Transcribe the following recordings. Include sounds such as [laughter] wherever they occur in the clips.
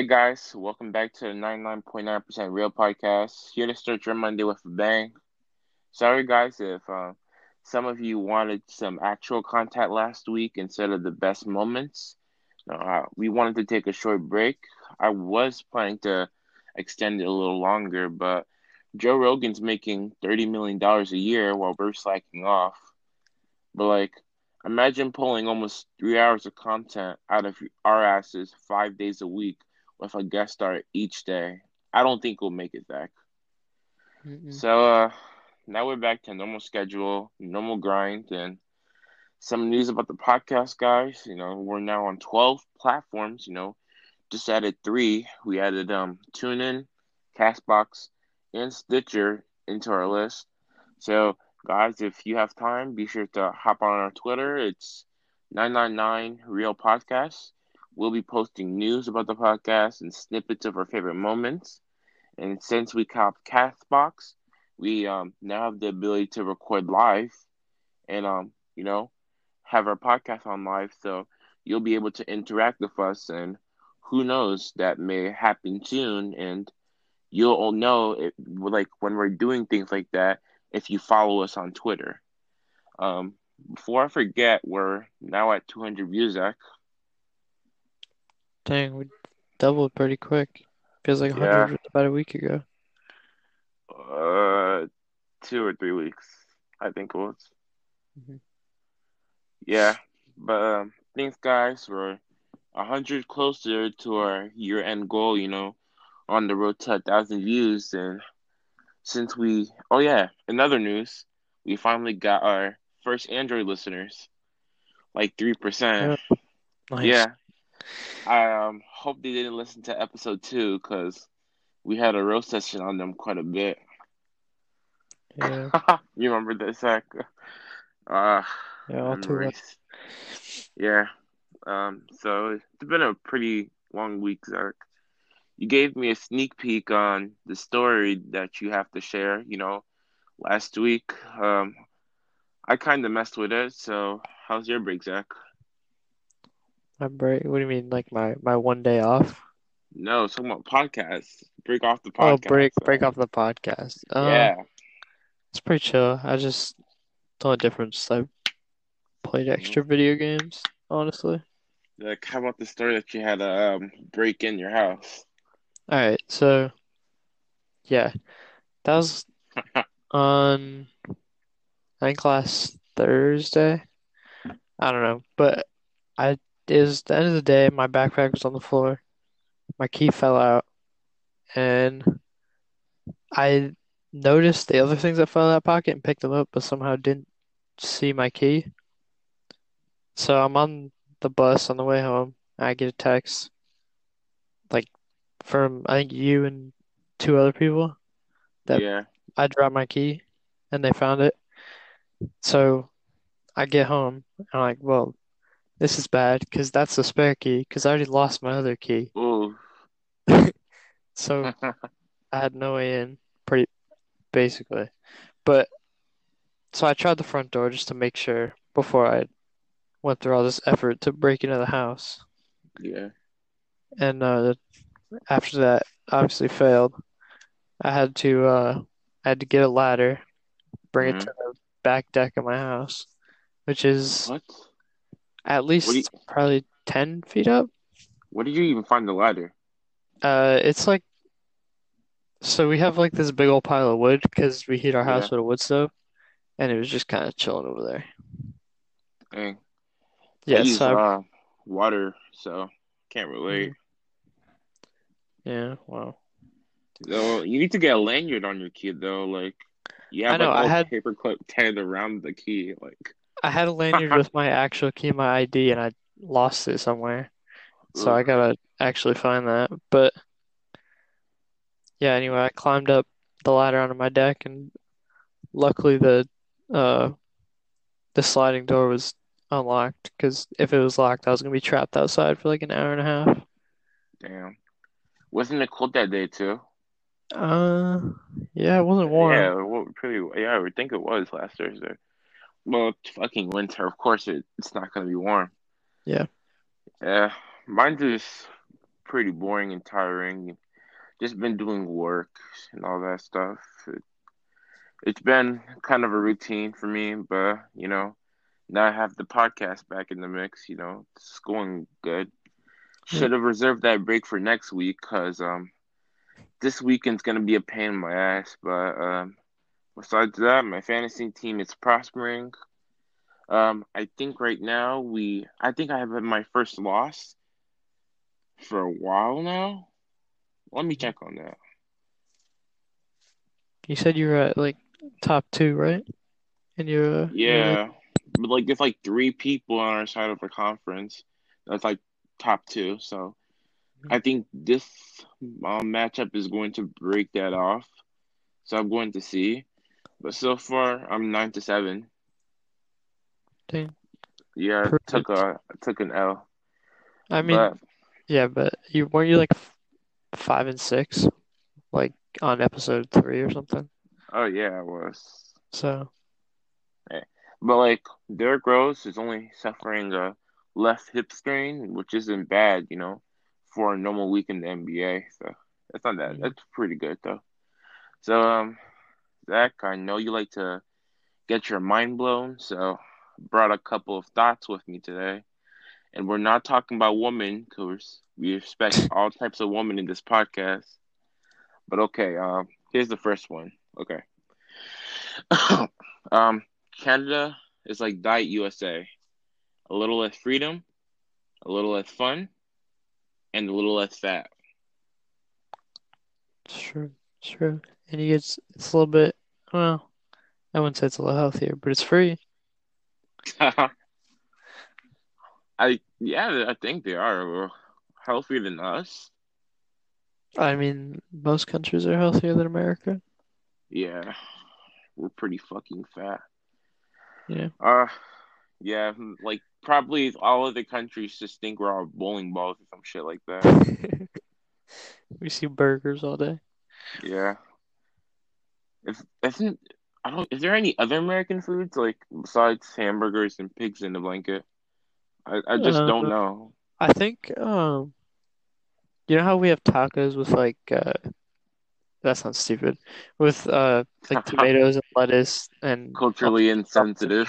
Hey guys, welcome back to the 99.9% Real Podcast. Here to start your Monday with a bang. Sorry guys if uh, some of you wanted some actual content last week instead of the best moments. Uh, we wanted to take a short break. I was planning to extend it a little longer, but Joe Rogan's making $30 million a year while we're slacking off. But like, imagine pulling almost three hours of content out of our asses five days a week with a guest star each day. I don't think we'll make it back. Mm-mm. So uh, now we're back to normal schedule, normal grind, and some news about the podcast, guys. You know, we're now on twelve platforms. You know, just added three. We added um TuneIn, Castbox, and Stitcher into our list. So guys, if you have time, be sure to hop on our Twitter. It's 999 Real Podcast. We'll be posting news about the podcast and snippets of our favorite moments. And since we copped Castbox, we um, now have the ability to record live and, um, you know, have our podcast on live. So you'll be able to interact with us. And who knows, that may happen soon. And you'll all know, it, like, when we're doing things like that, if you follow us on Twitter. Um, before I forget, we're now at 200 views, Zach. Dang, we doubled pretty quick. Feels like 100 yeah. about a week ago. Uh, two or three weeks, I think it was. Mm-hmm. Yeah, but um, thanks, guys. We're 100 closer to our year end goal, you know, on the road to a thousand views. And since we, oh, yeah, another news, we finally got our first Android listeners, like 3%. Yeah. Nice. Yeah. I um, hope they didn't listen to episode two because we had a roast session on them quite a bit. Yeah. [laughs] you remember that, Zach? Uh, yeah, I'll memories. Yeah. Um, so it's been a pretty long week, Zach. You gave me a sneak peek on the story that you have to share, you know, last week. Um, I kind of messed with it. So, how's your break, Zach? My break? What do you mean, like my my one day off? No, talking about podcasts. Break off the podcast. Oh, break so. break off the podcast. Uh, yeah, it's pretty chill. I just the difference. I played mm-hmm. extra video games. Honestly. Like, how about the story that you had to um, break in your house? All right, so yeah, that was [laughs] on I think last Thursday. I don't know, but I is the end of the day, my backpack was on the floor. My key fell out, and I noticed the other things that fell out of that pocket and picked them up, but somehow didn't see my key. So I'm on the bus on the way home. I get a text, like from I think you and two other people, that yeah. I dropped my key, and they found it. So I get home. And I'm like, well, this is bad because that's the spare key because I already lost my other key. Ooh. [laughs] so [laughs] I had no way in, pretty basically. But so I tried the front door just to make sure before I went through all this effort to break into the house. Yeah. And uh, after that, obviously failed. I had to uh, I had to get a ladder, bring mm-hmm. it to the back deck of my house, which is what at least you, probably ten feet up. Where did you even find the ladder? Uh, it's like so we have like this big old pile of wood because we heat our house yeah. with a wood stove, and it was just kind of chilling over there. Dang. Yeah, I use, so uh, water, so can't relate. Yeah, wow. So you need to get a lanyard on your key though, like you have I know, like I had paper clip tied around the key, like. I had a lanyard with my actual key, my ID, and I lost it somewhere. So I gotta actually find that. But yeah, anyway, I climbed up the ladder onto my deck, and luckily the uh the sliding door was unlocked. Because if it was locked, I was gonna be trapped outside for like an hour and a half. Damn, wasn't it cold that day too? Uh, yeah, it wasn't warm. Yeah, well, pretty. Yeah, I would think it was last Thursday. Well, fucking winter. Of course, it, it's not gonna be warm. Yeah. Yeah, mine just pretty boring and tiring. Just been doing work and all that stuff. It, it's been kind of a routine for me, but you know, now I have the podcast back in the mix. You know, it's going good. Should have reserved that break for next week because um, this weekend's gonna be a pain in my ass. But um, besides that, my fantasy team is prospering. Um, I think right now we, I think I have my first loss for a while now. Let me check on that. You said you were at like top two, right? And you're uh, yeah, but like there's like three people on our side of the conference. That's like top two. So I Mm-hmm. think this um, matchup is going to break that off. So I'm going to see. But so far, I'm nine to seven. Dang. Yeah, Perfect. took a took an L. I mean, but yeah, but you weren't you like f- five and six, like on episode three or something. oh yeah, I was. So But like Derrick Rose is only suffering a left hip strain, which isn't bad, you know, for a normal week in the NBA. So that's not that. That's pretty good though. So um, Zach, I know you like to get your mind blown, so brought a couple of thoughts with me today. And we're not talking about women, because we respect [laughs] all types of women in this podcast. But okay, um, here's the first one. Okay. [coughs] um, Canada is like Diet USA. A little less freedom, a little less fun, and a little less fat. true, true. And you get it's, it's a little bit well, I wouldn't say it's a little healthier, but it's free. [laughs] I yeah, I think they are healthier than us. I mean, most countries are healthier than America. Yeah, we're pretty fucking fat. Yeah. Uh, yeah, like probably all of the countries just think we're all bowling balls or some shit like that. [laughs] We see burgers all day. Yeah. If isn't I don't is there any other American foods like besides hamburgers and pigs in the blanket? I, I just don't Uh, know. I think um you know how we have tacos with like uh that sounds stupid. With uh like [laughs] tomatoes and lettuce and Culturally insensitive.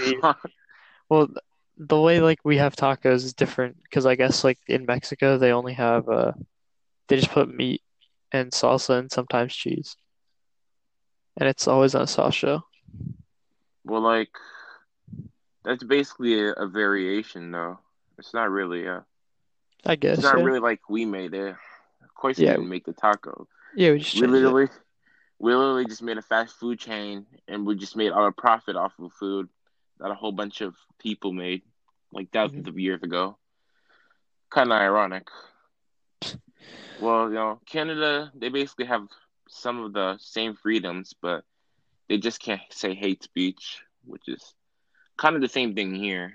well the way like we have tacos is different because I guess like in Mexico they only have uh they just put meat and salsa and sometimes cheese. And it's always on a sauce show. well, like that's basically a, a variation though. It's not really a. I guess. It's not yeah. really like we made it. Of course, we Yeah. didn't make the taco. Yeah, we just We changed it. literally, we literally just made a fast food chain, and we just made our profit off of food that a whole bunch of people made, like 1000s mm-hmm. of years ago. Kind of ironic. [laughs] Well, you know, Canada, they basically have some of the same freedoms, but they just can't say hate speech, which is kind of the same thing here.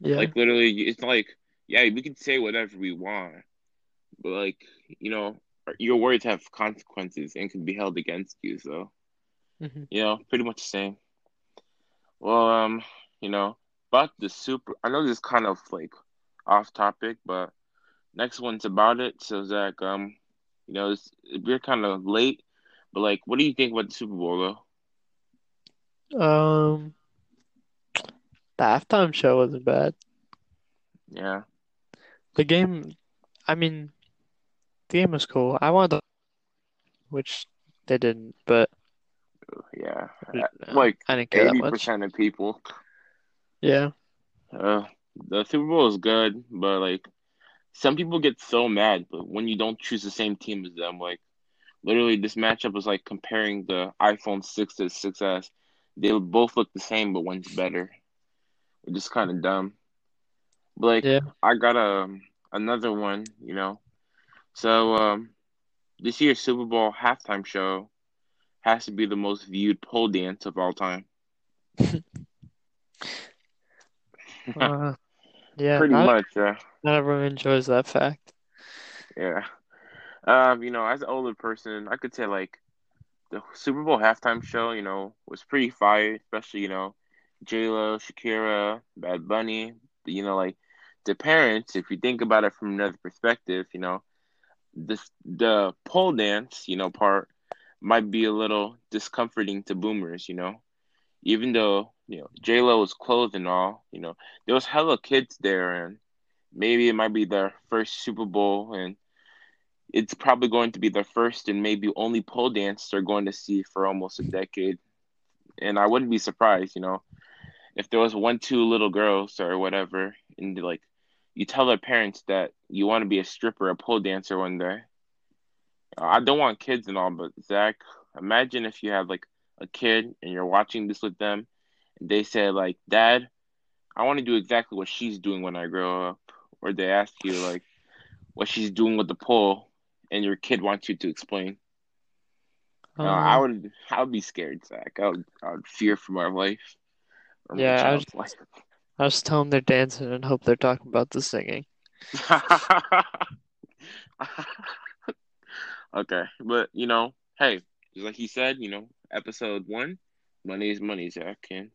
Yeah. Like literally, it's like, yeah, we can say whatever we want, but like, you know, your words have consequences and can be held against you. So, Mhm. you know, pretty much the same. Well, um, you know, about the super. I know this is kind of like off topic, but next one's about it. So Zach, um, you know, it's, we're kind of late, but like, what do you think about the Super Bowl though? Um, the halftime show wasn't bad. Yeah, The game, I mean, the game was cool. I wanted to, which they didn't, but yeah, uh, like I didn't care that eighty much. percent of people. Yeah. Uh, the Super Bowl is good, but like some people get so mad but when you don't choose the same team as them. Like literally, this matchup was like comparing the iPhone six to the 6S. They both look the same, but one's better. Which is kind of dumb. But like, Yeah. I got um another one, you know. So um, this year's Super Bowl halftime show has to be the most viewed pole dance of all time. [laughs] Uh, yeah. Pretty Not, much, yeah. Not everyone enjoys that fact. Yeah. Um, you know, as an older person, I could say like the Super Bowl halftime show, you know, was pretty fire, especially, you know, J Lo, Shakira, Bad Bunny, you know, like the parents, if you think about it from another perspective, you know, the the pole dance, you know, part might be a little discomforting to boomers, you know. Even though, you know, J Lo was clothed and all, you know, there was hella kids there and maybe it might be their first Super Bowl and it's probably going to be their first and maybe only pole dance they're going to see for almost a decade. And I wouldn't be surprised, you know, if there was one, two little girls or whatever, and like you tell their parents that you want to be a stripper, a pole dancer one day. I don't want kids and all, but Zach, imagine if you have like a kid and you're watching this with them, and they say like, "Dad, I want to do exactly what she's doing when I grow up," or they ask you like, what she's doing with the pole, and your kid wants you to explain. Uh, I would, I would be scared, Zach. I would, I would fear for my life. yeah, I was, life. [laughs] I was telling they're dancing and hope they're talking about the singing. [laughs] okay, but you know, hey, like he said, you know, episode one, money is money, Zach, and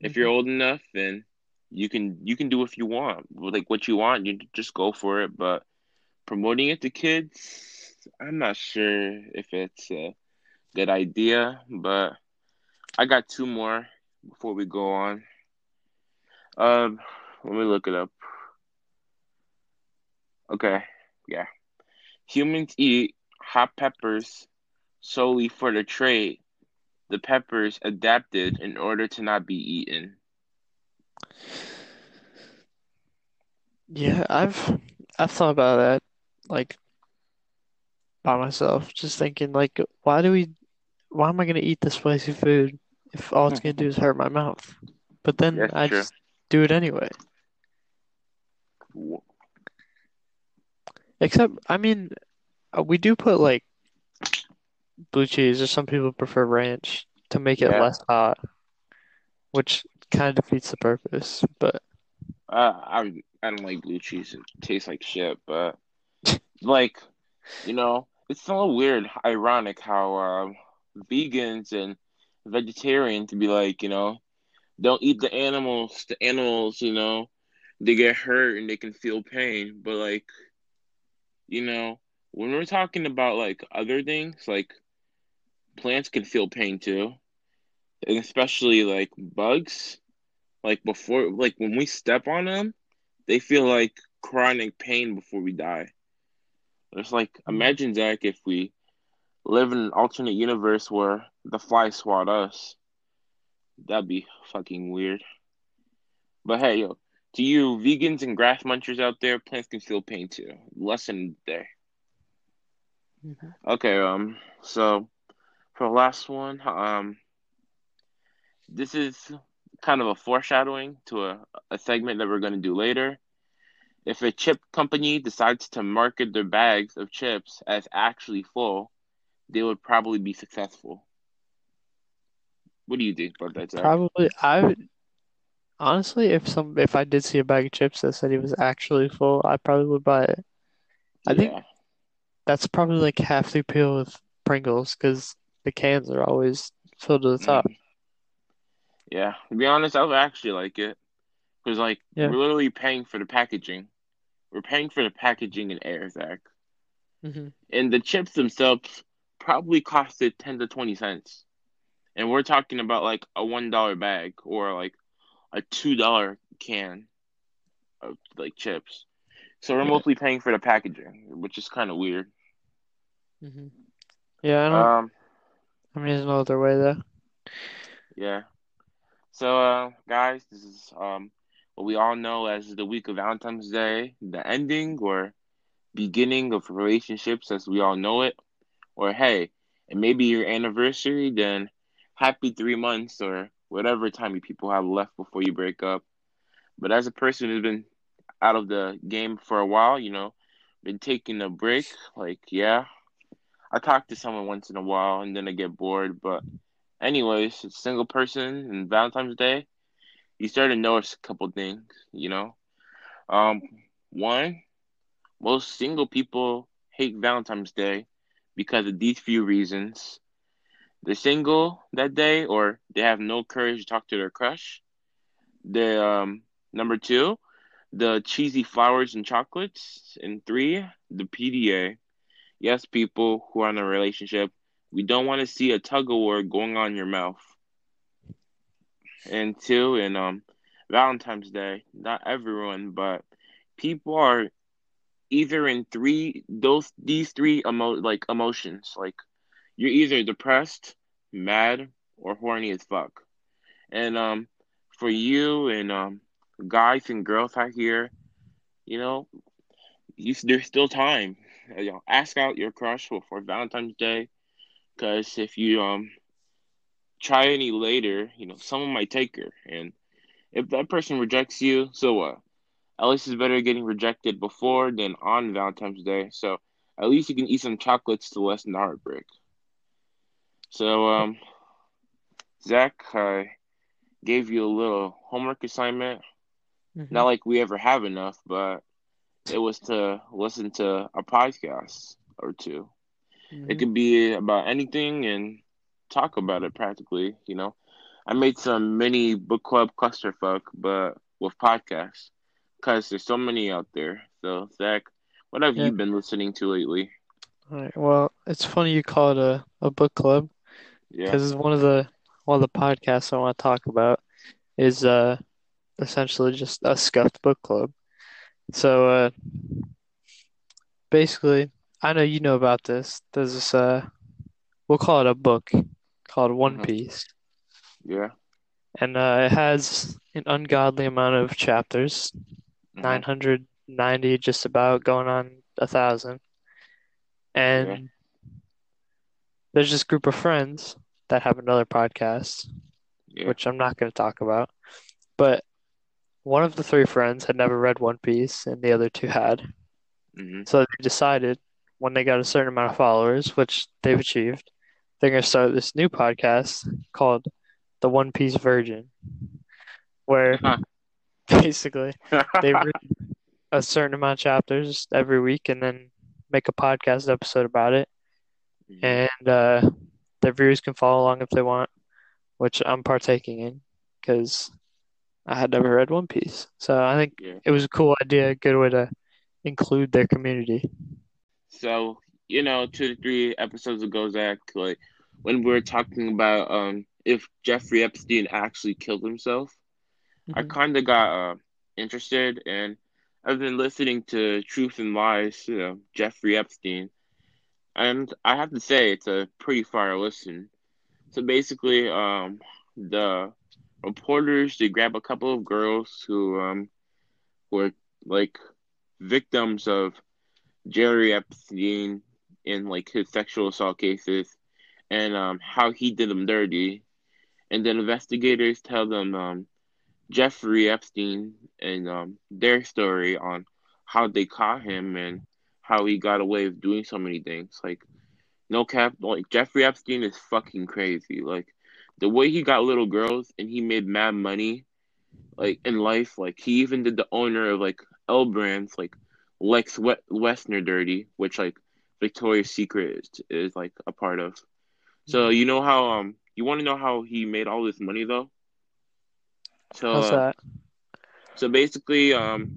if mm-hmm. you're old enough, then you can you can do what you want, like what you want, you just go for it. But promoting it to kids, I'm not sure if it's a good idea. But I got two more before we go on. Um, let me look it up. Okay, yeah. Humans eat hot peppers solely for the trade the peppers adapted in order to not be eaten. Yeah, I've I've thought about that like by myself, just thinking like why do we why am I gonna eat the spicy food if all it's gonna do is hurt my mouth? But then That's I true. just do it anyway. Except, I mean, uh, we do put like blue cheese, or some people prefer ranch to make it yeah. less hot, which kind of defeats the purpose. But uh, I I don't like blue cheese; it tastes like shit. But like, you know, it's so weird, ironic how uh, vegans and vegetarians be like, you know, don't eat the animals. The animals, you know, they get hurt and they can feel pain. But like, you know, when we're talking about like other things, like plants can feel pain too, and especially like bugs. Like before, like when we step on them, they feel like chronic pain before we die. It's like imagine Zach if we live in an alternate universe where the fly swat us. That'd be fucking weird. But hey, yo, to you vegans and grass munchers out there, plants can feel pain too. Lesson there. Mm-hmm. Okay, um, so for the last one, um, this is kind of a foreshadowing to a, a segment that we're going to do later. If a chip company decides to market their bags of chips as actually full, they would probably be successful. What do you think about that? Zach? Probably, I would honestly, if some if I did see a bag of chips that said it was actually full, I probably would buy it. I yeah. think that's probably like half the appeal of Pringles because the cans are always filled to the top. Mm. Yeah, to be honest, I would actually like it because like yeah. we're literally paying for the packaging. We're paying for the packaging and air, Zach. Mm-hmm. And the chips themselves probably costed ten to twenty cents, and we're talking about like a one dollar bag or like a two dollar can of like chips. So we're yeah. mostly paying for the packaging, which is kind of weird. Mm-hmm. Yeah, I don't. Um, I mean, there's no other way though. Yeah. So, uh, guys, this is um what we all know as the week of Valentine's Day, the ending or beginning of relationships as we all know it. Or hey, it may be your anniversary, then happy three months or whatever time you people have left before you break up. But as a person who's been out of the game for a while, you know, been taking a break, like yeah, I talk to someone once in a while and then I get bored. But anyways, a single person and Valentine's Day, you start to notice a couple things, you know. Um, one, most single people hate Valentine's Day because of these few reasons. They're single that day or they have no courage to talk to their crush. The um number two, the cheesy flowers and chocolates. And three, the PDA yes, people who are in a relationship, we don't want to see a tug of war going on in your mouth. And two, and um, Valentine's Day, not everyone, but people are either in three those these three emo like emotions. Like you're either depressed, mad, or horny as fuck. And um, for you and um, guys and girls out here, you know, you, there's still time. You know, ask out your crush for, for Valentine's Day, because if you um try any later, you know, someone might take her, and if that person rejects you, so what? At least it's better getting rejected before than on Valentine's Day. So at least you can eat some chocolates to lessen the heartbreak. So um, Zach, I gave you a little homework assignment. Mhm. Not like we ever have enough, but it was to listen to a podcast or 2 It could be about anything and talk about it practically, you know. I made some mini book club clusterfuck, but with podcasts, because there's so many out there. So, Zach, what have Yeah. you been listening to lately? All right. Well, it's funny you call it a, a book club Yeah. because it's one of the one of the podcasts I want to talk about is uh essentially just a scuffed book club. So uh basically, I know you know about this. There's this uh we'll call it a book called One Mhm. Piece. Yeah. And uh, it has an ungodly amount of chapters, Mhm. 990 just about going on a thousand. And there's this group of friends that have another podcast, Yeah. which I'm not going to talk about. But one of the three friends had never read One Piece, and the other two had. hmm So they decided when they got a certain amount of followers, which they've achieved, they're going to start this new podcast called The One Piece Virgin, where [laughs] basically they [laughs] read a certain amount of chapters every week and then make a podcast episode about it. And uh, their viewers can follow along if they want, which I'm partaking in because I had never read One Piece. So I think Yeah. it was a cool idea, a good way to include their community. So, you know, two to three episodes ago, Zach, like when we were talking about um if Jeffrey Epstein actually killed himself, I Mhm. kind of got uh, interested, and I've been listening to Truth and Lies, you know, Jeffrey Epstein, and I have to say it's a pretty far listen. So basically, um, the reporters they grab a couple of girls who um were like victims of Jerry Epstein in like his sexual assault cases, and um how he did them dirty, and then investigators tell them um Jeffrey Epstein and um, their story on how they caught him and how he got away with doing so many things. Like, no cap, like Jeffrey Epstein is fucking crazy. Like, the way he got little girls and he made mad money, like in life. Like, he even did the owner of like L brands, like Les we- Wexner Dirty, which like Victoria's Secret is, is like a part of. So you know how um you want to know how he made all this money though. So How's uh. So basically, um,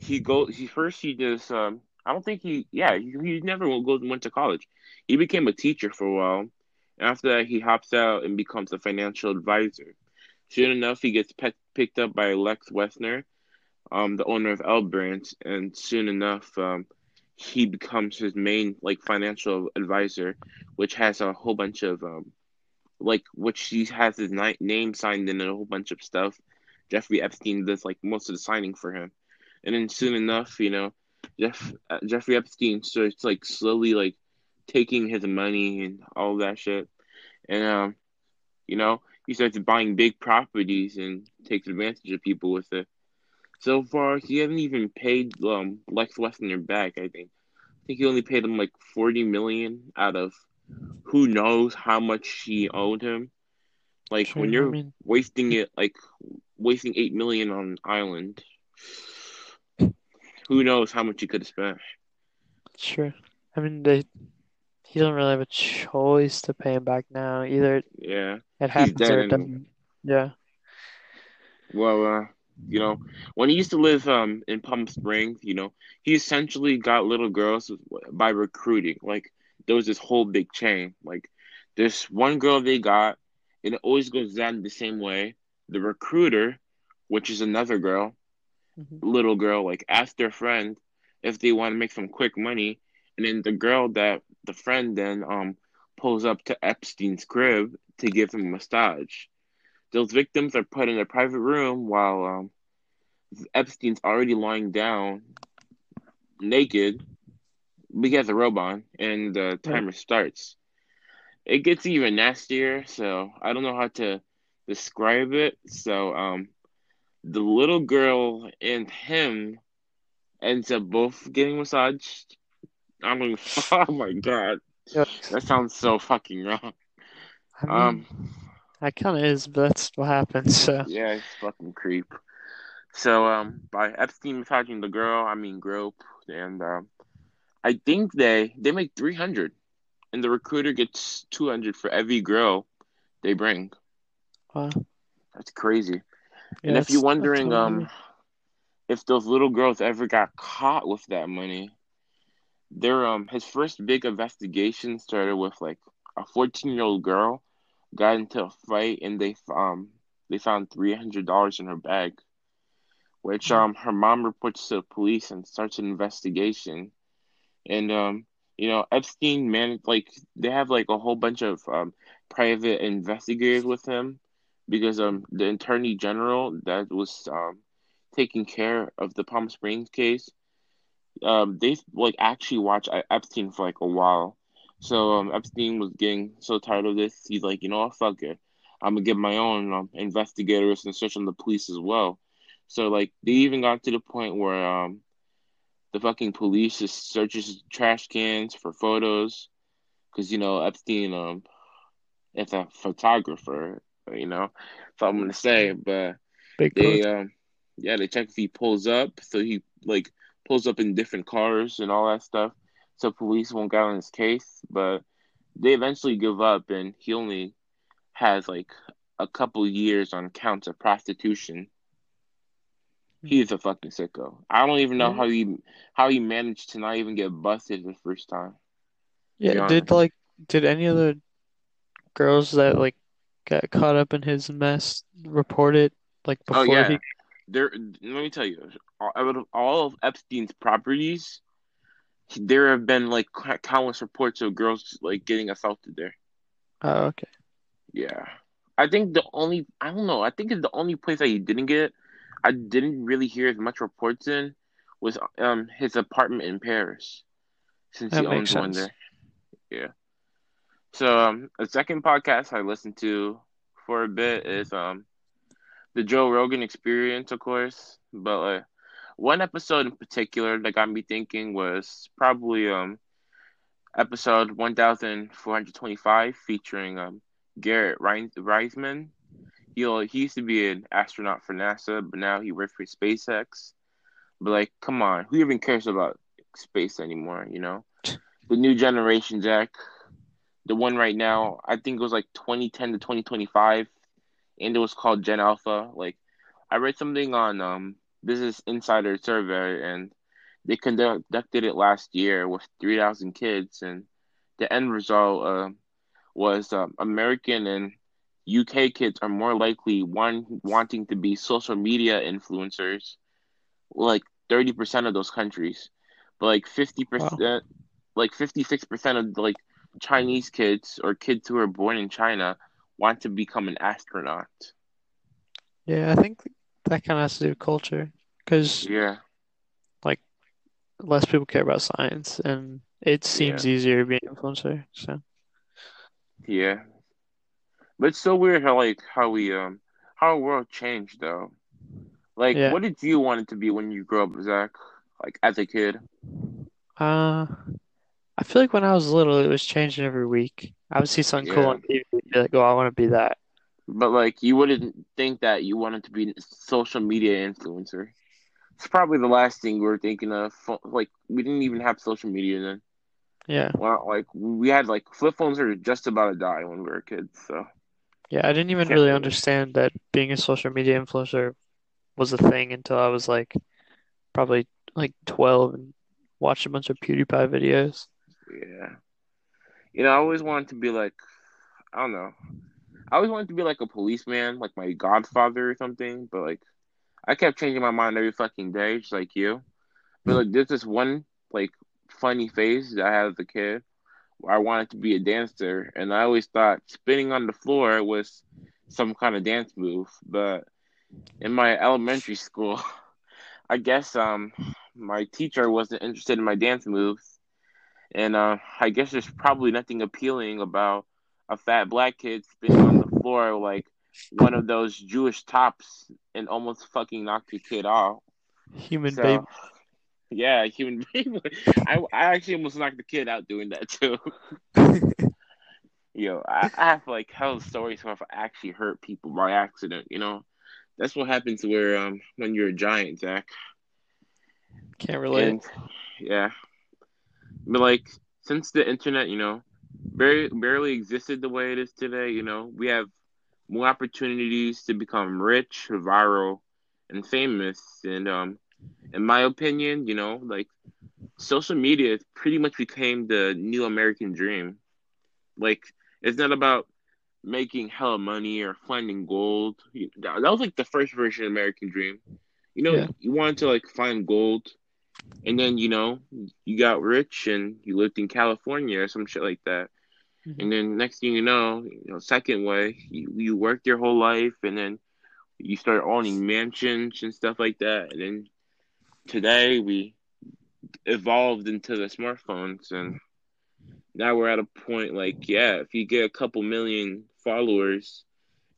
he go he first he just um I don't think he yeah he, he never goes went to college. He became a teacher for a while. And after that, he hops out and becomes a financial advisor. Soon enough, he gets pe- picked up by Les Wexner, um, the owner of L Brands, and soon enough, um, he becomes his main like financial advisor, which has a whole bunch of um, like which he has his ni- name signed in and a whole bunch of stuff. Jeffrey Epstein does like most of the signing for him, and then soon enough, you know, Jeff uh, Jeffrey Epstein starts like slowly like taking his money and all that shit, and um, you know, he starts buying big properties and takes advantage of people with it. So far, he hasn't even paid um Les Wexner back. I think. I think he only paid him like forty million out of who knows how much he owed him. Like Sure, when you're mean- wasting it, like wasting eight million on an island, who knows how much you could have spent? Sure. I mean, they he doesn't really have a choice to pay him back now. Either Yeah. it happens or it doesn't. Yeah. Well, uh, you know, when he used to live um in Palm Springs, you know, he essentially got little girls by recruiting. Like there was this whole big chain. Like this one girl they got, and it always goes down the same way. The recruiter, which is another girl, Mhm. little girl, like asked their friend if they want to make some quick money, and then the girl that the friend then um pulls up to Epstein's crib to give him a massage. Those victims are put in a private room while um Epstein's already lying down naked. We get the robe on, and the timer starts. It gets even nastier, so I don't know how to describe it. So, um, the little girl and him ends up both getting massaged. I'm like, [laughs] oh my god, that sounds so fucking wrong. Um, that kind of is, but that's what happens. So yeah, it's fucking creep. So, um, by Epstein massaging the girl, I mean grope, and um, I think they they make three hundred, and the recruiter gets two hundred for every girl they bring. wow. That's crazy. Yeah, and if you're wondering, um, if those little girls ever got caught with that money, their um his first big investigation started with like a 14 year old girl got into a fight and they um they found three hundred dollars in her bag, which Mhm. um her mom reports to the police and starts an investigation, and um you know Epstein managed like they have like a whole bunch of um private investigators with him because um the attorney general that was um taking care of the Palm Springs case um they like actually watched Epstein for like a while. So um Epstein was getting so tired of this, he's like, you know what, fuck it. I'm gonna get my own um, investigators and search on the police as well. So like they even got to the point where um the fucking police just searches trash cans for photos because you know Epstein um is a photographer, you know. So I'm gonna say, but Big they um yeah they check if he pulls up so he like pulls up in different cars and all that stuff so police won't get on his case but they eventually give up and he only has like a couple years on counts of prostitution. Hmm. He's a fucking sicko. I don't even know how he how he managed to not even get busted the first time Yeah, did like did any of the girls that like got caught up in his mess report it like before oh before yeah. He there let me tell you out of all of epstein's properties there have been like countless reports of girls like getting assaulted there Oh, okay. Yeah. I think the only I don't know, I think it's the only place that he didn't get I didn't really hear as much reports in was um his apartment in Paris. Since That he owns one there. Yeah. So um the second podcast I listened to for a bit is um the Joe Rogan experience, of course. But like one episode in particular that got me thinking was probably um episode one thousand four hundred twenty five featuring um Garrett Reis- Reisman. He he used to be an astronaut for NASA, but now he works for SpaceX. But like, come on, who even cares about space anymore? You know, the new generation, Jack. The one right now, I think it was like 2010 to 2025, and it was called Gen Alpha. Like, I read something on um Business Insider survey, and they conducted it last year with 3,000 kids, and the end result uh, was um, American and UK kids are more likely one wanting to be social media influencers, like 30% of those countries, but like 50%, Wow. like 56% of like Chinese kids or kids who are born in China want to become an astronaut. Yeah, I think that kind of has to do with culture because Yeah, like less people care about science and it seems easier to be an influencer. So yeah. But it's so weird how like how we um how our world changed though. Like, Yeah. what did you want it to be when you grew up, Zach? Like as a kid? uh I feel like when I was little it was changing every week. I would see something cool on TV and be like, oh, I want to be that. But like, you wouldn't think that you wanted to be a social media influencer. It's probably the last thing we were thinking of. Like, we didn't even have social media then. Yeah. Well, like we had like flip phones are just about to die when we were kids. So Yeah, I didn't even really understand that being a social media influencer was a thing until I was like probably like 12 and watched a bunch of PewDiePie videos. Yeah. You know, I always wanted to be like, I don't know. I always wanted to be like a policeman, like my godfather or something, but like I kept changing my mind every fucking day, just like you. But like there's this one like funny phase that I had as a kid where I wanted to be a dancer and I always thought spinning on the floor was some kind of dance move. But in my elementary school, [laughs] I guess um my teacher wasn't interested in my dance moves. And uh I guess there's probably nothing appealing about a fat black kid spinning on the floor like one of those Jewish tops and almost fucking knocked your kid off. Human so, baby. Yeah, human [laughs] baby. I I actually almost knocked the kid out doing that too. [laughs] Yo, I, I have like hell stories where I actually hurt people by accident. You know, that's what happens where um when you're a giant, Zach. Can't relate. And, yeah, but like since the internet, you know, very barely existed the way it is today. You know, we have more opportunities to become rich, viral, and famous. And um, in my opinion, you know, like social media pretty much became the new American dream. Like it's not about making hella money or finding gold. That was like the first version of American dream. You know, yeah. you wanted to like find gold, and then you know you got rich and you lived in California or some shit like that. Mm-hmm. And then next thing you know, you know, second way, you, you work your whole life and then you start owning mansions and stuff like that. And then today we evolved into the smartphones and now we're at a point like, yeah, if you get a couple million followers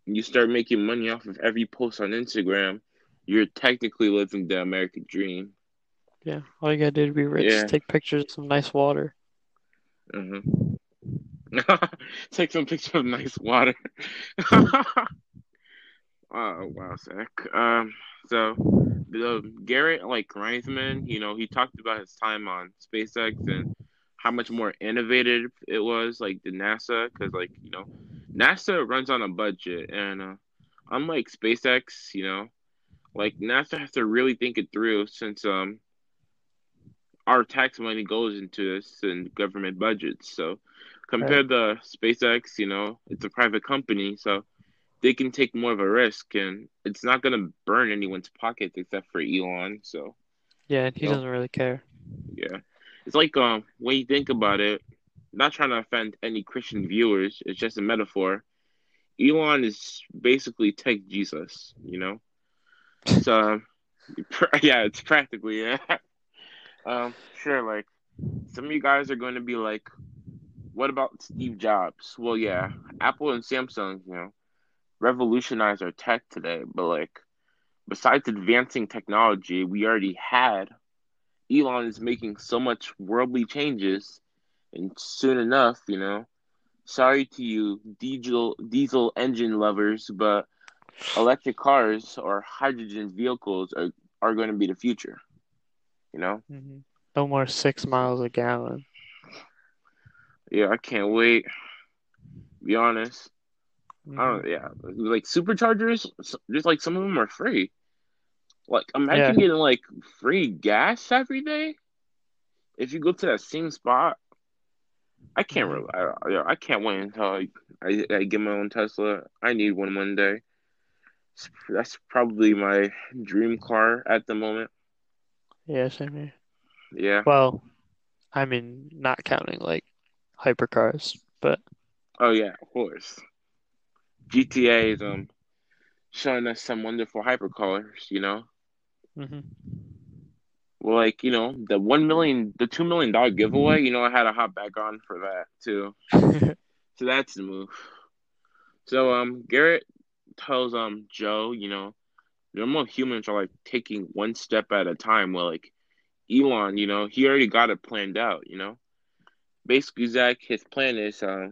and you start making money off of every post on Instagram, you're technically living the American dream. Yeah, all you gotta do to be rich yeah. take pictures of some nice water. Mm-hmm. [laughs] Take some pictures of nice water. [laughs] oh wow, Zach. Um, so the Garrett like Reisman, you know, he talked about his time on SpaceX and how much more innovative it was, like the NASA, because like you know, NASA runs on a budget, and uh, unlike SpaceX, you know, like NASA has to really think it through since um our tax money goes into this and government budgets. So compared right. to SpaceX, you know, it's a private company, so they can take more of a risk, and it's not gonna burn anyone's pockets except for Elon. So yeah, he doesn't really care. Yeah, it's like um when you think about it, not trying to offend any Christian viewers, it's just a metaphor. Elon is basically tech Jesus, you know. [laughs] So [laughs] yeah, it's practically yeah. [laughs] um, sure, like some of you guys are going to be like, what about Steve Jobs? Well, yeah, Apple and Samsung, you know, revolutionized our tech today, but like, besides advancing technology, we already had. Elon is making so much worldly changes, and soon enough, you know, sorry to you diesel diesel engine lovers, but electric cars or hydrogen vehicles are are going to be the future. You know, mm-hmm. no more six miles a gallon yeah, I can't wait. Be honest. Mm-hmm. I don't. Mm-hmm. Yeah, like superchargers. Just like some of them are free. Like imagine yeah. getting like free gas every day. If you go to that same spot, I can't mm-hmm. really. I, I can't wait until I, I, I get my own Tesla. I need one one day. That's probably my dream car at the moment. Yeah, same here. Yeah. Well, I mean, not counting like hypercars, but oh yeah, of course. GTA is um showing us some wonderful hypercars, you know. Mm-hmm. Well, like you know, the one million, the two million dollar giveaway. You know, I had to hop back on for that too. [laughs] so that's the move. So um, Garrett tells um Joe, you know, normal humans are like taking one step at a time. Well, like Elon, you know, he already got it planned out. You know, basically Zach, his plan is uh,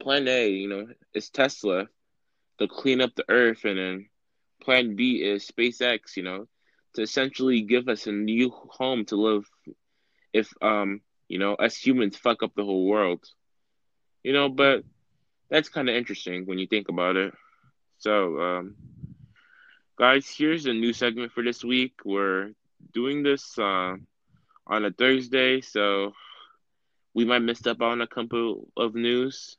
plan A, you know, is Tesla to clean up the earth, and then plan B is SpaceX, you know, to essentially give us a new home to live if um you know us humans fuck up the whole world. You know, but that's kind of interesting when you think about it. So um guys, here's a new segment for this week. We're doing this uh, on a Thursday, so we might miss up on a couple of news.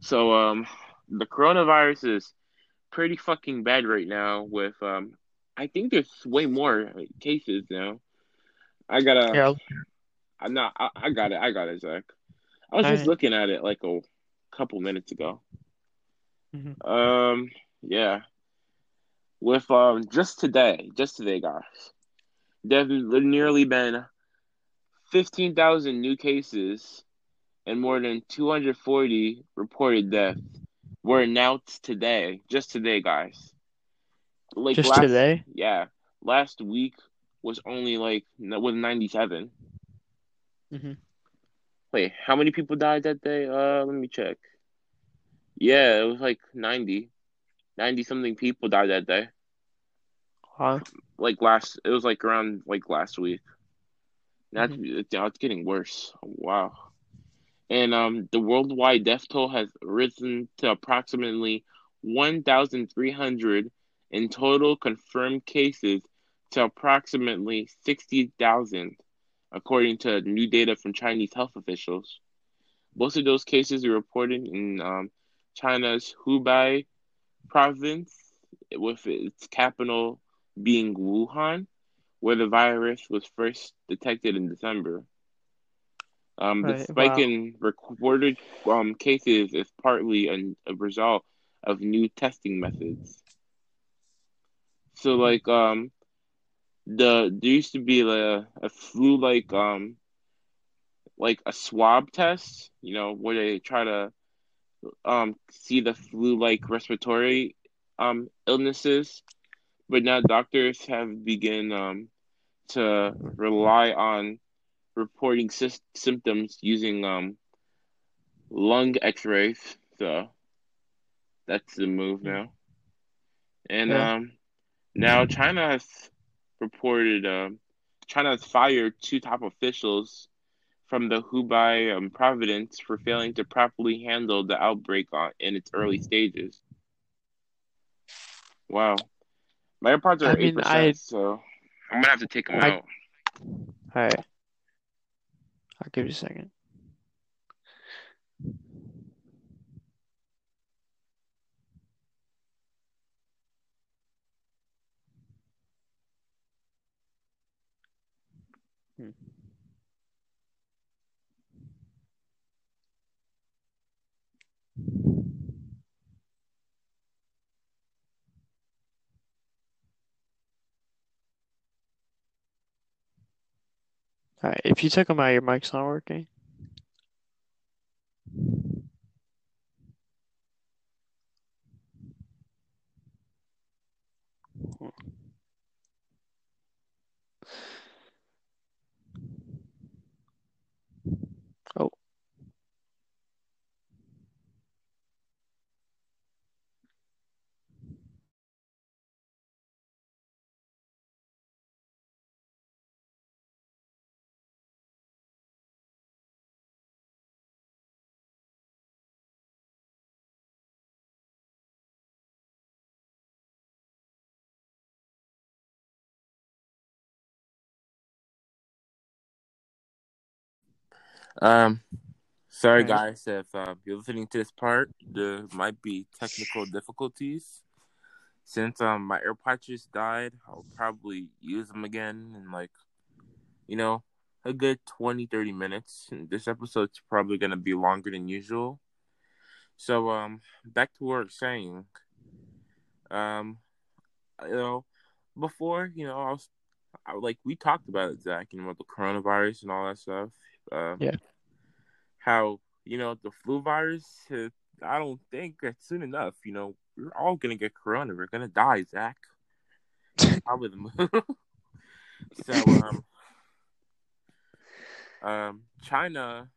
So, um, the coronavirus is pretty fucking bad right now. With um, I think there's way more cases now. I gotta. Yeah. I'm not. I, I got it. I got it, Zach. I was just Alright. looking at it like a couple minutes ago. Mhm. Um, yeah. With um, just today, just today, guys, there've nearly been fifteen thousand new cases and more than two hundred forty reported deaths were announced today. Just today, guys. Like Just last, today? yeah, last week was only like was ninety seven. Mhm. Wait, how many people died that day? Uh, let me check. Yeah, it was like 90. 90 something people died that day. Wow. Like last, it was like around like last week. Mhm. it's, it's getting worse. Wow. And um, the worldwide death toll has risen to approximately 1,300 in total confirmed cases to approximately 60,000, according to new data from Chinese health officials. Most of those cases are reported in um, China's Hubei province, with its capital being Wuhan, where the virus was first detected in December. Um, the Right, spike wow. in recorded um, cases is partly an, a result of new testing methods. So, like, um, the there used to be a, a flu like um like a swab test, you know, where they try to um see the flu like respiratory um illnesses, but now doctors have begun um to rely on reporting sys- symptoms using um lung x-rays. So that's the move now. And Yeah. um now China has reported um China has fired two top officials from the Hubei um, province for failing to properly handle the outbreak on, in its early stages. Wow. My AirPods are I mean, 8%, I so I'm gonna have to take them I- out. alright. I'll give you a second. Hmm. Alright, if you took them out, your mic's not working. Oh. Um, sorry Right. guys, if uh, you're listening to this part, there might be technical difficulties. Since um my AirPods just died, I'll probably use them again in like, you know, a good 20, 30 minutes. And this episode's probably gonna be longer than usual. So um, back to what I was saying. Um, you know, before you know, I was I, like we talked about it, Zach, you know, about the coronavirus and all that stuff. Uh, Yeah. How you know the flu virus? Uh, I don't think it's soon enough. You know, we're all gonna get corona. We're gonna die, Zach. Probably the move. so um, um, China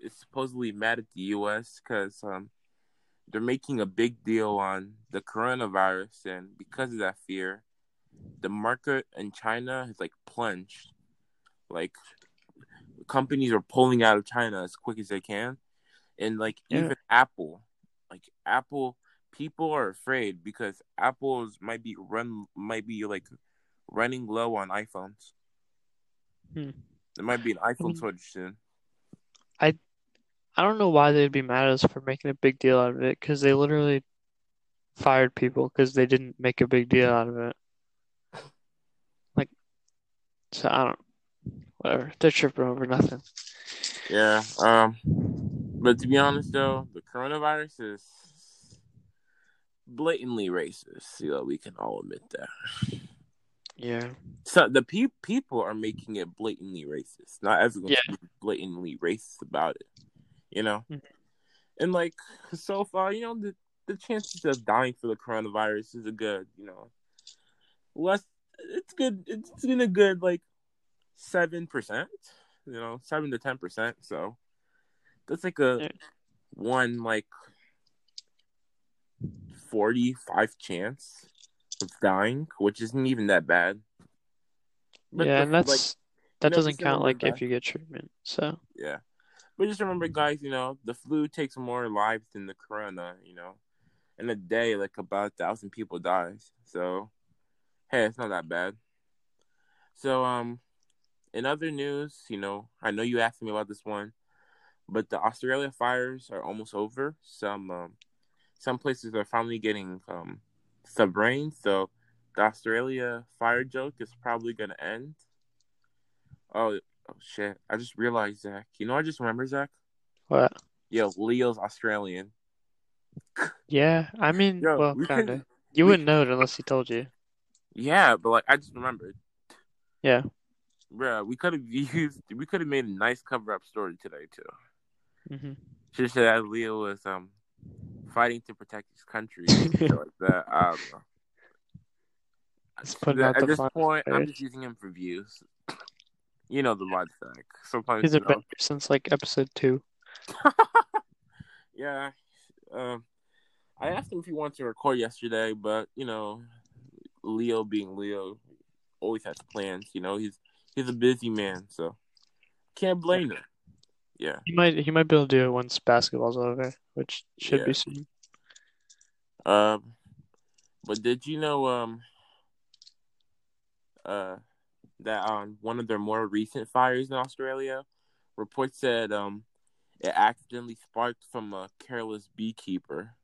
is supposedly mad at the U.S. because um, they're making a big deal on the coronavirus, and because of that fear, the market in China has like plunged. Like companies are pulling out of China as quick as they can, and like Yeah. even Apple, like Apple people are afraid because Apple's might be run might be like running low on iPhones. Hmm. There might be an iPhone mean- shortage soon. I don't know why they'd be mad at us for making a big deal out of it because they literally fired people because they didn't make a big deal out of it. Like, so I don't, whatever. They're tripping over nothing. Yeah. Um. But to be honest, though, the coronavirus is blatantly racist. You know, we can all admit that. Yeah. So the pe- people are making it blatantly racist. Not everyone's Yeah. blatantly racist about it. You know, Mhm. and like so far, you know, the the chances of dying for the coronavirus is a good, you know, less. It's good. It's in a good like seven percent. You know, seven to ten percent. So that's like a one like forty five chance of dying, which isn't even that bad. But Yeah, the- and that's like that doesn't count like if you get treatment. So Yeah. But just remember, guys, you know, the flu takes more lives than the corona, you know. In a day, like about a thousand people dies. So, hey, it's not that bad. So, um, in other news, you know, I know you asked me about this one, but the Australia fires are almost over. Some, um, some places are finally getting um some rain, so the Australia fire joke is probably gonna end. Oh, oh shit! I just realized, Zach. You know, I just remember Zach. what? Yo, Leo's Australian. Yeah, I mean, Yo, well, we kind could- of. You we- wouldn't know it unless he told you. Yeah, but like I just remembered. Yeah. Bruh, we could have [laughs] used. We could have made a nice cover-up story today too. hmm Should have said that Leo was um fighting to protect his country, [laughs] like that. I don't know. At this point, I'm just using him for views. You know the live Zach. Sometimes He's know, better since like episode two. [laughs] yeah. Um, I asked him if he wanted to record yesterday, but you know, Leo being Leo, always has plans. You know, he's he's a busy man, so can't blame him. Yeah, He might he might be able to do it once basketball's over, which should Yeah. be soon. Um, but did you know um uh that on one of their more recent fires in Australia, reports said um it accidentally sparked from a careless beekeeper.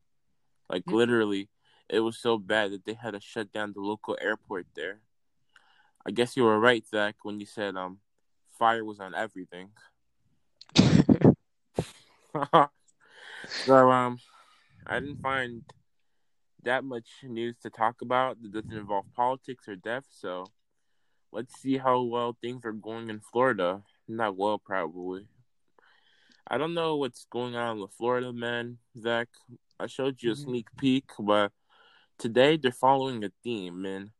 Like Hmm. literally, it was so bad that they had to shut down the local airport there. I guess you were right, Zach, when you said um fire was on everything. [laughs] [laughs] so um I didn't find that much news to talk about that doesn't involve politics or death, so let's see how well things are going in Florida. Not well probably. I don't know what's going on with Florida, man, Zach. I showed you a Mhm. sneak peek, but today they're following a theme, man.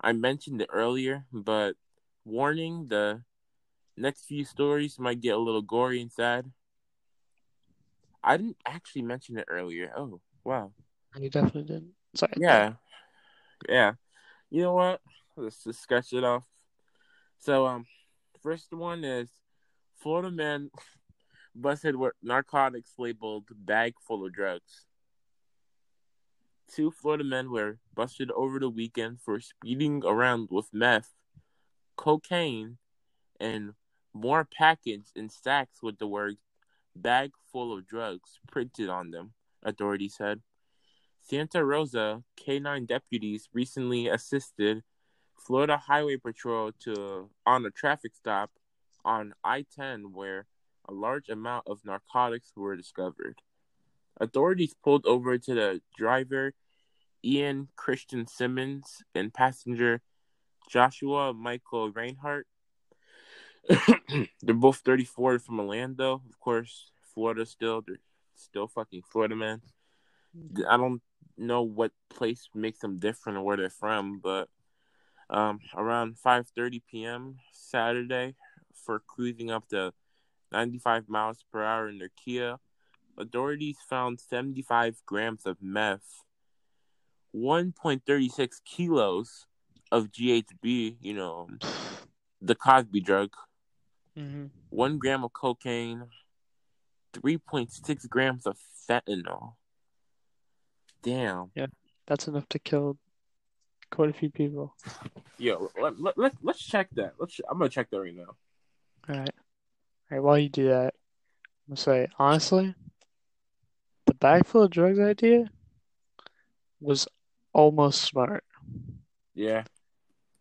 I mentioned it earlier, but warning the next few stories might get a little gory and sad. I didn't actually mention it earlier. Oh, wow. You definitely didn't. Sorry. Yeah. Yeah. You know what? Let's just sketch it off. So, um, first one is Florida man [laughs] busted with narcotics labeled bag full of drugs. Two Florida men were busted over the weekend for speeding around with meth, cocaine, and more packaged in sacks with the word bag full of drugs printed on them, authorities said. Santa Rosa K9 deputies recently assisted Florida Highway Patrol to on a traffic stop on I-10 where a large amount of narcotics were discovered. Authorities pulled over to the driver Ian Christian Simmons and passenger Joshua Michael Reinhardt. [clears throat] They're both 34 from Orlando, of course. Florida still, they're still fucking Florida man. I don't know what place makes them different or where they're from, but um, around 5:30 p.m. Saturday, for cruising up to 95 miles per hour in their Kia, authorities found 75 grams of meth, 1.36 kilos of GHB, you know, the Cosby drug, hmm one gram of cocaine, 3.6 grams of fentanyl. Damn. Yeah, that's enough to kill quite a few people. Yo, let, let, let, let's check that. Let's. I'm gonna check that right now. All right. All right, while you do that, I'm gonna say honestly, bag drugs idea was almost smart. Yeah.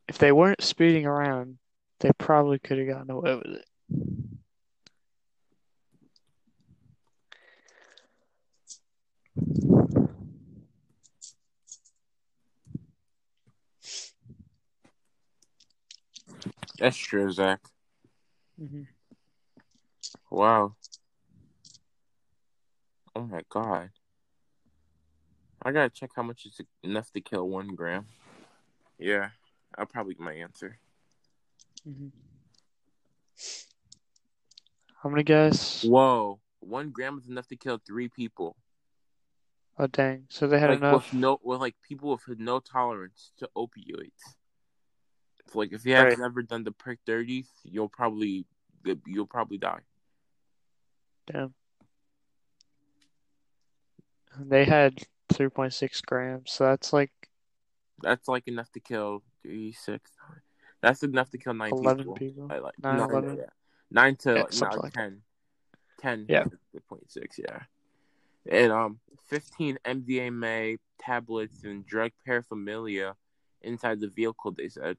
If they weren't speeding around, they probably could have gotten away with it. That's true, Zach. hmm Wow. Oh my god. I gotta check how much is enough to kill one gram. Yeah, I'll probably get my answer. hmm How many guys? Whoa, one gram is enough to kill three people. Oh dang! So they had like enough. with no, with like people with no tolerance to opioids. It's like if you have Right. never done the perc thirties, you'll probably you'll probably die. Damn. They had 3.6 grams, so that's like That's like enough to kill three, six. That's enough to kill nine 11 people. people. Like, like Nine, nine, 11. yeah. nine to Yeah, like, like 10. 10 Yeah. point six, yeah. And um, fifteen MDMA tablets and drug paraphernalia inside the vehicle. They said,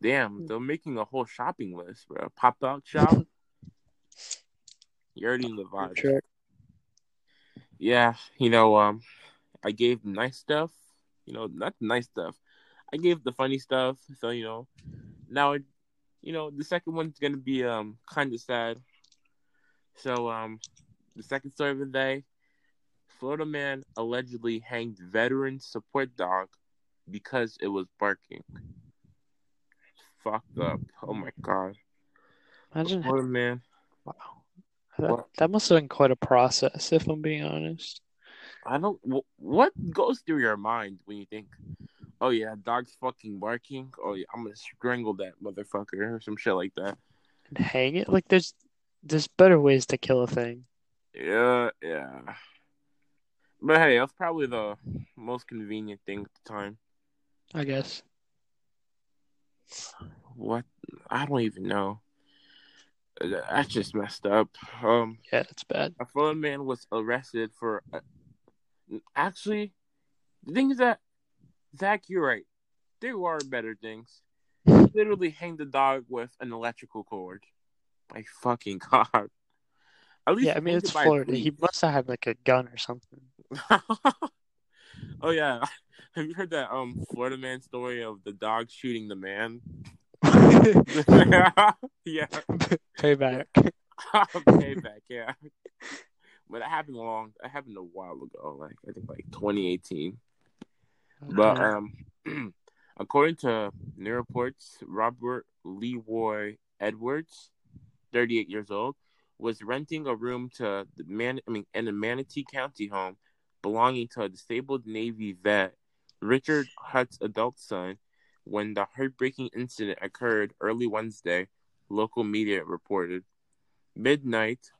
"Damn, Hmm. they're making a whole shopping list, bro. Pop out shop. [laughs] You're already in the vibe. Check. Yeah, you know, um, I gave nice stuff. You know, not the nice stuff. I gave the funny stuff. So you know, now you know, the second one's gonna be um kind of sad. So um, the second story of the day: Florida man allegedly hanged veteran support dog because it was barking. Fucked up. Oh my god. Imagine. Florida man. Wow. That, that must have been quite a process, if I'm being honest. I don't. What goes through your mind when you think, "Oh yeah, dog's fucking barking. Oh yeah, I'm gonna strangle that motherfucker" or some shit like that. And hang it? Like, there's there's better ways to kill a thing. Yeah, yeah. But hey, that's probably the most convenient thing at the time. I guess. What? I don't even know. That's just messed up. Um, Yeah, that's bad. a Florida man was arrested for. Uh, actually, the thing is that Zach, you're right. There are better things. He literally hang the dog with an electrical cord. My fucking god. At least Yeah, I mean it's it by a Florida. He must have had like a gun or something. [laughs] oh yeah, [laughs] have you heard that um Florida man story of the dog shooting the man? [laughs] yeah, [laughs] Payback. [laughs] payback. Yeah, but that happened long. That happened a while ago. Like I think like 2018. But um, [clears throat] according to new reports, Robert Leroy Edwards, 38 years old, was renting a room to the man. I mean, in a Manatee County home belonging to a disabled Navy vet, Richard Hutt's adult son, when the heartbreaking incident occurred early Wednesday. Local media reported midnight.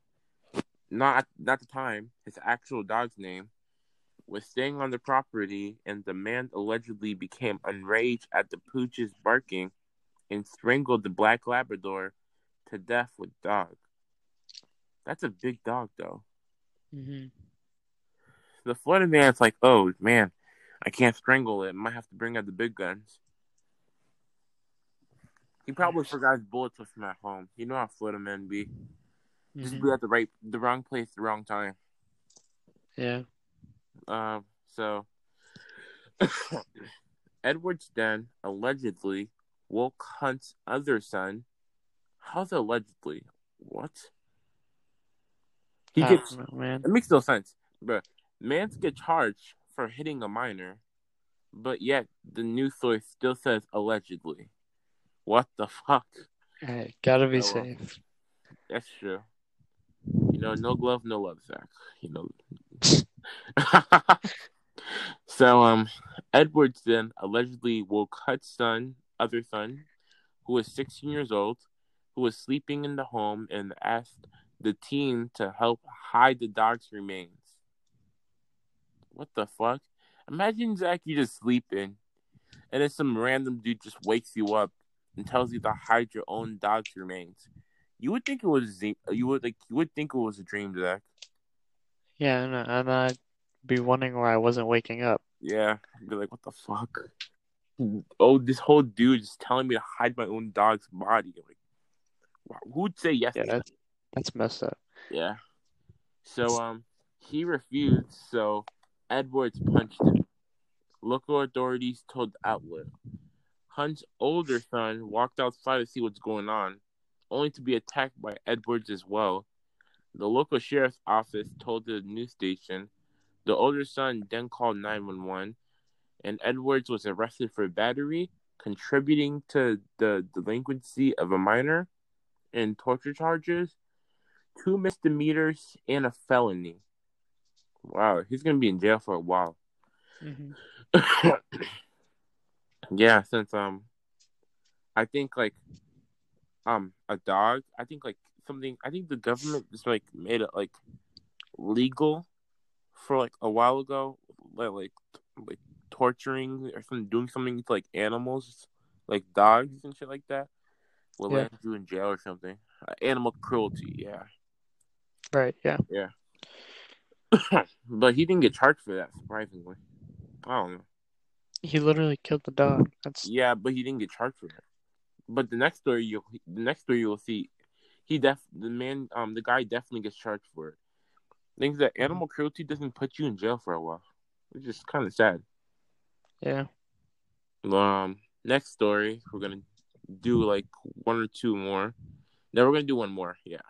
Not not the time. His actual dog's name was staying on the property, and the man allegedly became enraged at the pooch's barking and strangled the black Labrador to death with dog. That's a big dog, though. hmm The Florida man's like, oh man, I can't strangle it. Might have to bring out the big guns. He probably forgot his bullets with him at home. You know how Florida men be. Just hmm be at the right, the wrong place, the wrong time. Yeah. Um, so [coughs] Edwards then allegedly woke Hunt's other son. How's allegedly? What? He gets know, man. it makes no sense. But man's get charged for hitting a minor, but yet the news source still says allegedly. What the fuck? Hey, gotta be Oh, well. safe. That's true. You know, no glove, no love, Zach. You know. [laughs] so, um, Edwards then allegedly woke Hutt's son, other son, who was 16 years old, who was sleeping in the home, and asked the teen to help hide the dog's remains. What the fuck? Imagine Zach, you just sleeping, and then some random dude just wakes you up and tells you to hide your own dog's remains. You would think it was you would like you would think it was a dream, Zach. Yeah, and, and I'd be wondering why I wasn't waking up. Yeah, I'd be like, what the fuck? Oh, this whole dude is telling me to hide my own dog's body. Like, who'd say yes? Yeah, that's, that's messed up. Yeah. So um, he refused. So Edwards punched him. Local authorities told the outlet. Hunt's older son walked outside to see what's going on, only to be attacked by Edwards as well. The local sheriff's office told the news station. The older son then called 911, and Edwards was arrested for battery, contributing to the delinquency of a minor, and torture charges, two misdemeanors, and a felony. Wow, he's gonna be in jail for a while. Mm-hmm. [laughs] yeah, since um, I think like um a dog. I think like something. I think the government just like made it like legal for like a while ago, like like, like torturing or something, doing something to like animals, like dogs and shit like that. Will yeah. land you in jail or something. Uh, animal cruelty, yeah. Right. Yeah. Yeah. [coughs] but he didn't get charged for that, surprisingly. I don't know. He literally killed the dog. That's yeah, but he didn't get charged for it. But the next story you the next story you'll see, he def the man um the guy definitely gets charged for it. Things that animal cruelty doesn't put you in jail for a while, which is kind of sad. Yeah. Um. Next story, we're gonna do like one or two more. Then we're gonna do one more. Yeah.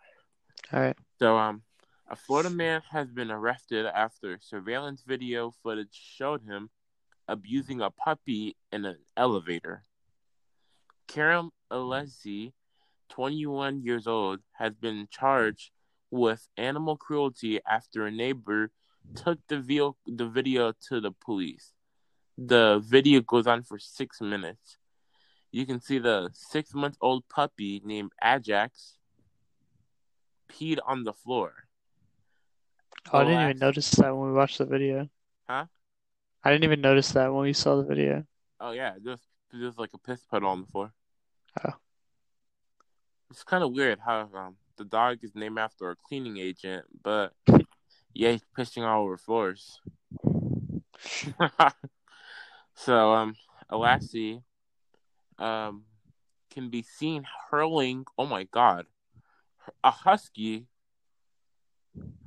All right. So um, a Florida man has been arrested after surveillance video footage showed him abusing a puppy in an elevator. Karam Alessi, 21 years old, has been charged with animal cruelty after a neighbor took the video, the video to the police. The video goes on for six minutes. You can see the six month old puppy named Ajax peed on the floor. Oh, I didn't even notice that when we watched the video. Huh? I didn't even notice that when we saw the video. Oh yeah, just just like a piss puddle on the floor. Oh. It's kind of weird how um, the dog is named after a cleaning agent, but [laughs] yeah, he's pissing all over floors. [laughs] so um, Alassi um can be seen hurling. Oh my god, a husky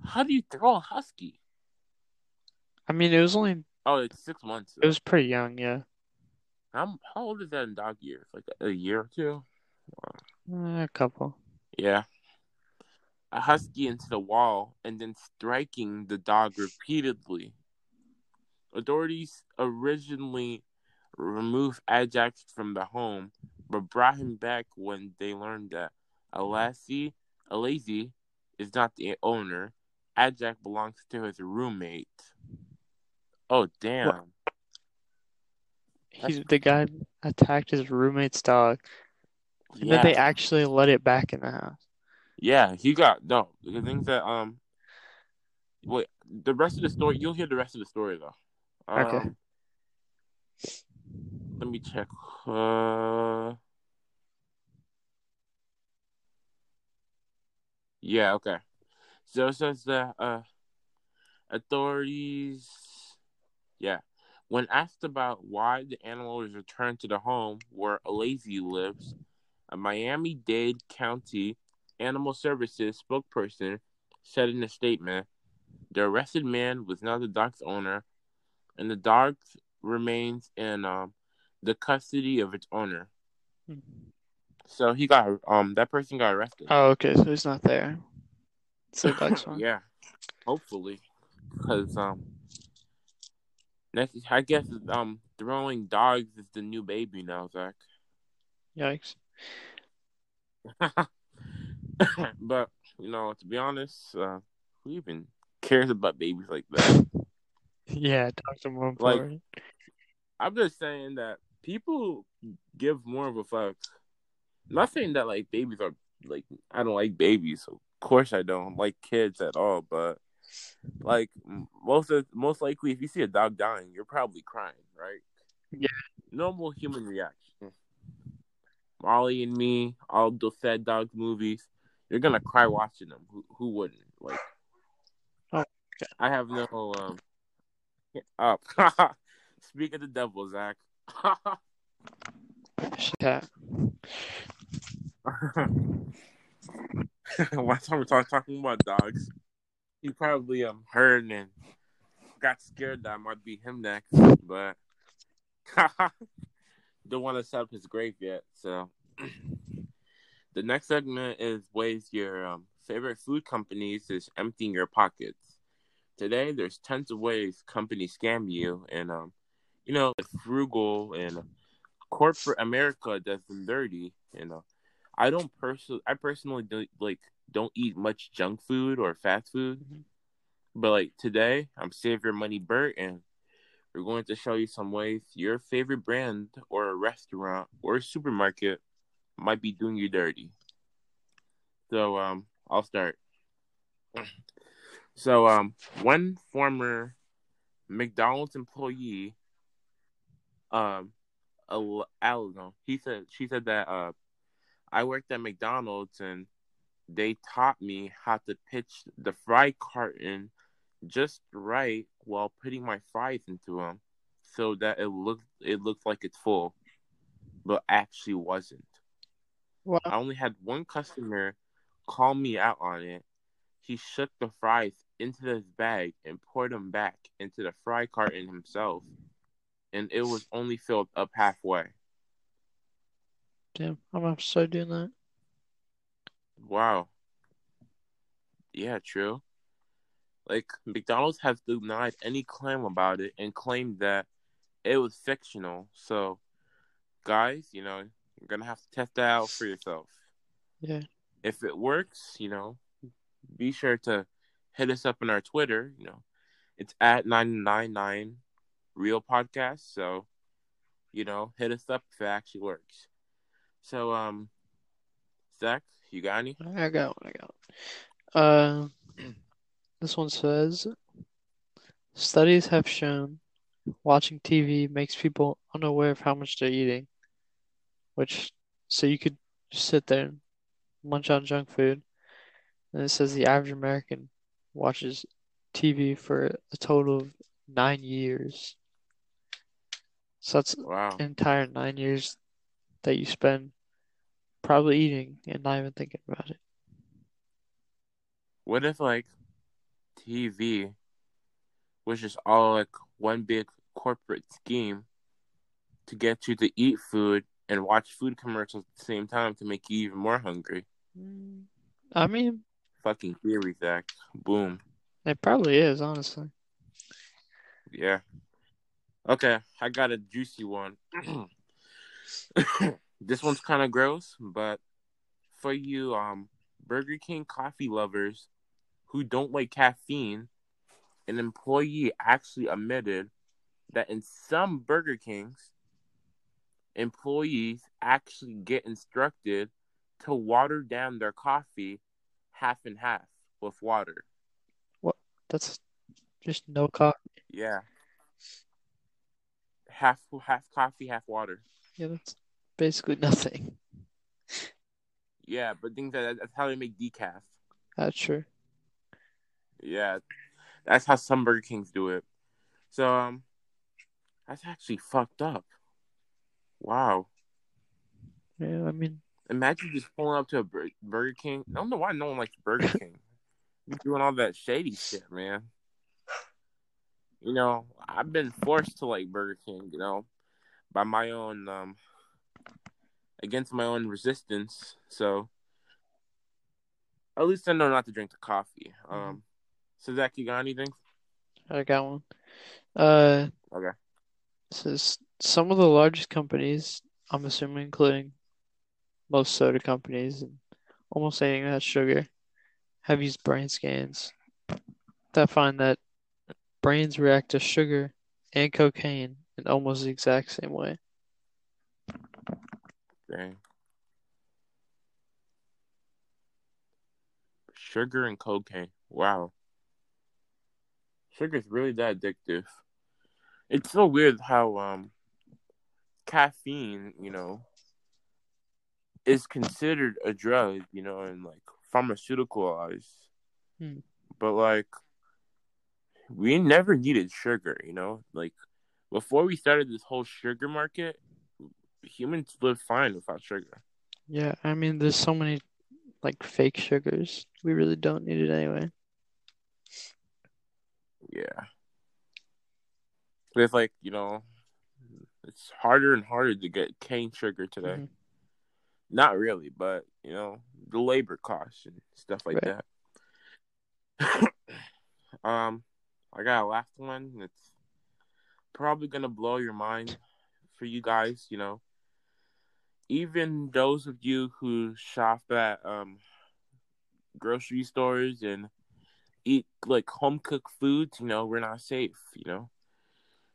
how do you throw a husky? I mean, it was only. Oh, it's six months. It was pretty young, yeah. How how old is that in dog years? Like a year or two? Uh, a couple. Yeah. A husky into the wall and then striking the dog repeatedly. Authorities originally removed Ajax from the home, but brought him back when they learned that Alassi, Alazi is not the owner. Ajax belongs to his roommate. Oh damn! What? He's the guy attacked his roommate's dog. And yeah. then they actually let it back in the house. Yeah, he got no. The things that um, wait, the rest of the story. You'll hear the rest of the story though. Um, okay. Let me check. Uh. Yeah, okay. So it says that uh, authorities, yeah, when asked about why the animal was returned to the home where Alazi lives, a Miami Dade County Animal Services spokesperson said in a statement, the arrested man was not the dog's owner, and the dog remains in um, the custody of its owner. Mm-hmm. So he got um that person got arrested. Oh, okay. So he's not there. So that's fine. yeah, hopefully, because um, next I guess um throwing dogs is the new baby now, Zach. Yikes. [laughs] but you know, to be honest, uh, who even cares about babies like that? [laughs] yeah, dogs are more important. Like, I'm just saying that people give more of a fuck not saying that like babies are like I don't like babies. So of course I don't like kids at all. But like most of most likely, if you see a dog dying, you're probably crying, right? Yeah. Normal human reaction. Marley and Me, all the sad Dog movies, you're gonna cry watching them. Who who wouldn't? Like, oh, okay. I have no um. [laughs] Up. [laughs] Speak of the devil, Zach. [laughs] Last time we talk, talking about dogs, he probably um heard and got scared that might be him next, but [laughs] don't want to set up his grave yet. So [clears throat] the next segment is ways your um, favorite food companies is emptying your pockets. Today, there's tons of ways companies scam you, and um, you know, frugal and corporate America does them dirty. You know, I don't personally, I personally don't like don't eat much junk food or fast food, mm-hmm. but like today, I'm Save Your Money Bert, and we're going to show you some ways your favorite brand or a restaurant or a supermarket might be doing you dirty. So um, I'll start. So um, one former McDonald's employee, um, I don't know. He said she said that uh, I worked at McDonald's and they taught me how to pitch the fry carton just right while putting my fries into them, so that it looked it looked like it's full, but actually wasn't. Well, I only had one customer call me out on it. He shook the fries into his bag and poured them back into the fry carton himself, and it was only filled up halfway. Damn, I'm gonna doing that. Wow. Yeah, true. Like McDonald's has denied any claim about it and claimed that it was fictional. So, guys, you know, you're gonna have to test that out for yourself. Yeah. If it works, you know, be sure to hit us up on our Twitter. You know, it's at nine nine nine real podcast. So, you know, hit us up if it actually works. So, um, Zach, you got any? I got one. I got. One. Uh, this one says, studies have shown watching TV makes people unaware of how much they're eating. Which, so you could sit there and munch on junk food, and it says the average American watches TV for a total of nine years. So that's wow. an entire nine years that you spend probably eating and not even thinking about it. What if like TV was just all like one big corporate scheme to get you to eat food and watch food commercials at the same time to make you even more hungry? I mean, fucking theory, Zach. Boom. It probably is, honestly. Yeah. Okay, I got a juicy one. [clears throat] this one's kind of gross, but for you um Burger King coffee lovers who don't like caffeine, an employee actually admitted that in some Burger Kings, employees actually get instructed to water down their coffee half and half with water. What? That's just no coffee. Yeah. Half half coffee, half water. Yeah, that's basically nothing. Yeah, but think that that's how they make decaf. That's true. Yeah, that's how some Burger Kings do it. So um, that's actually fucked up. Wow. Yeah, I mean, Imagine just pulling up to a Burger King. I don't know why no one likes Burger King. [laughs] doing all that shady shit, man. You know, I've been forced to like Burger King, you know, by my own um against my own resistance. So at least I know not to drink the coffee. Mm-hmm. Um so Zach, you got anything? I got one. Uh Okay. Says some of the largest companies, I'm assuming including most soda companies and almost anything that has sugar have used brain scans that find that brains react to sugar and cocaine in almost the exact same way. Dang. Sugar and cocaine. Wow. Sugar's really that addictive. It's so weird how um caffeine, you know, is considered a drug, you know, and like pharmaceuticalized. Hmm. But like we never needed sugar, you know? Like before we started this whole sugar market, humans live fine without sugar. Yeah, I mean, there's so many like fake sugars. We really don't need it anyway. Yeah. But it's like, you know, it's harder and harder to get cane sugar today. Mhm. Not really, but you know, the labor costs and stuff like Right. that. [coughs] um, I got a last one that's probably gonna blow your mind for you guys, you know. Even those of you who shop at um grocery stores and eat like home cooked foods, you know, we're not safe, you know.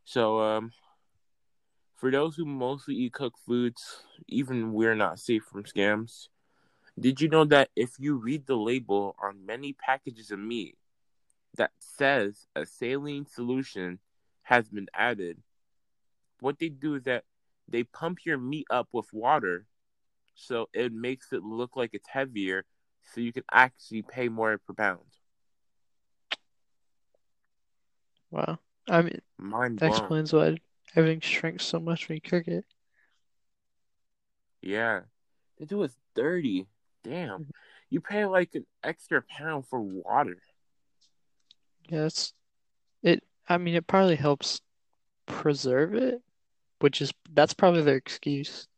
So um for those who mostly eat cooked foods, even we're not safe from scams. Did you know that if you read the label on many packages of meat that says a saline solution has been added, what they do is that they pump your meat up with water so it makes it look like it's heavier so you can actually pay more per pound. Wow. I mean, Mind that blown. explains why everything shrinks so much when you cook it. Yeah. They do us dirty. Damn. Mm-hmm. You pay like an extra pound for water. Yeah, it's it. I mean, it probably helps preserve it, which is that's probably their excuse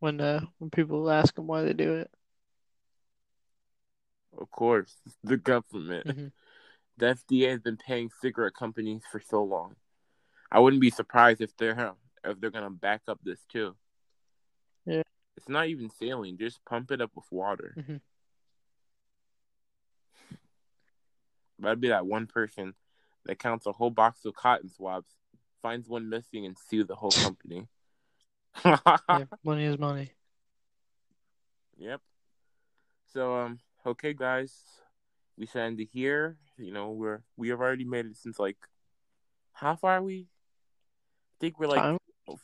when uh when people ask them why they do it. Of course. The government. Mhm. The FDA has been paying cigarette companies for so long. I wouldn't be surprised if they're if they're gonna back up this too. Yeah. It's not even saline, just pump it up with water. Mhm. But I'd be that one person that counts a whole box of cotton swabs, finds one missing, and sue the whole company. [laughs] Yeah, [laughs] money is money. Yep. So um okay guys, we should end it here. You know, we're we have already made it since like how far are we? I think we're like Time.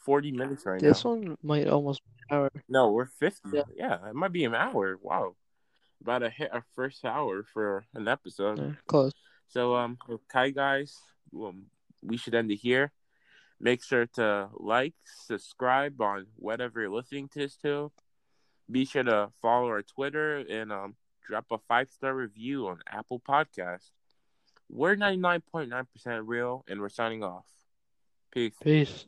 forty minutes right This now. This one might almost be an hour. No, we're fifty. Yeah. Yeah. it might be an hour. Wow. About to hit our first hour for an episode. Yeah, close. So um okay guys, um, we should end it here. Make sure to like, subscribe on whatever you're listening to this to. Be sure to follow our Twitter and um drop a five star review on Apple Podcasts. We're ninety nine point nine percent real and we're signing off. Peace. Peace.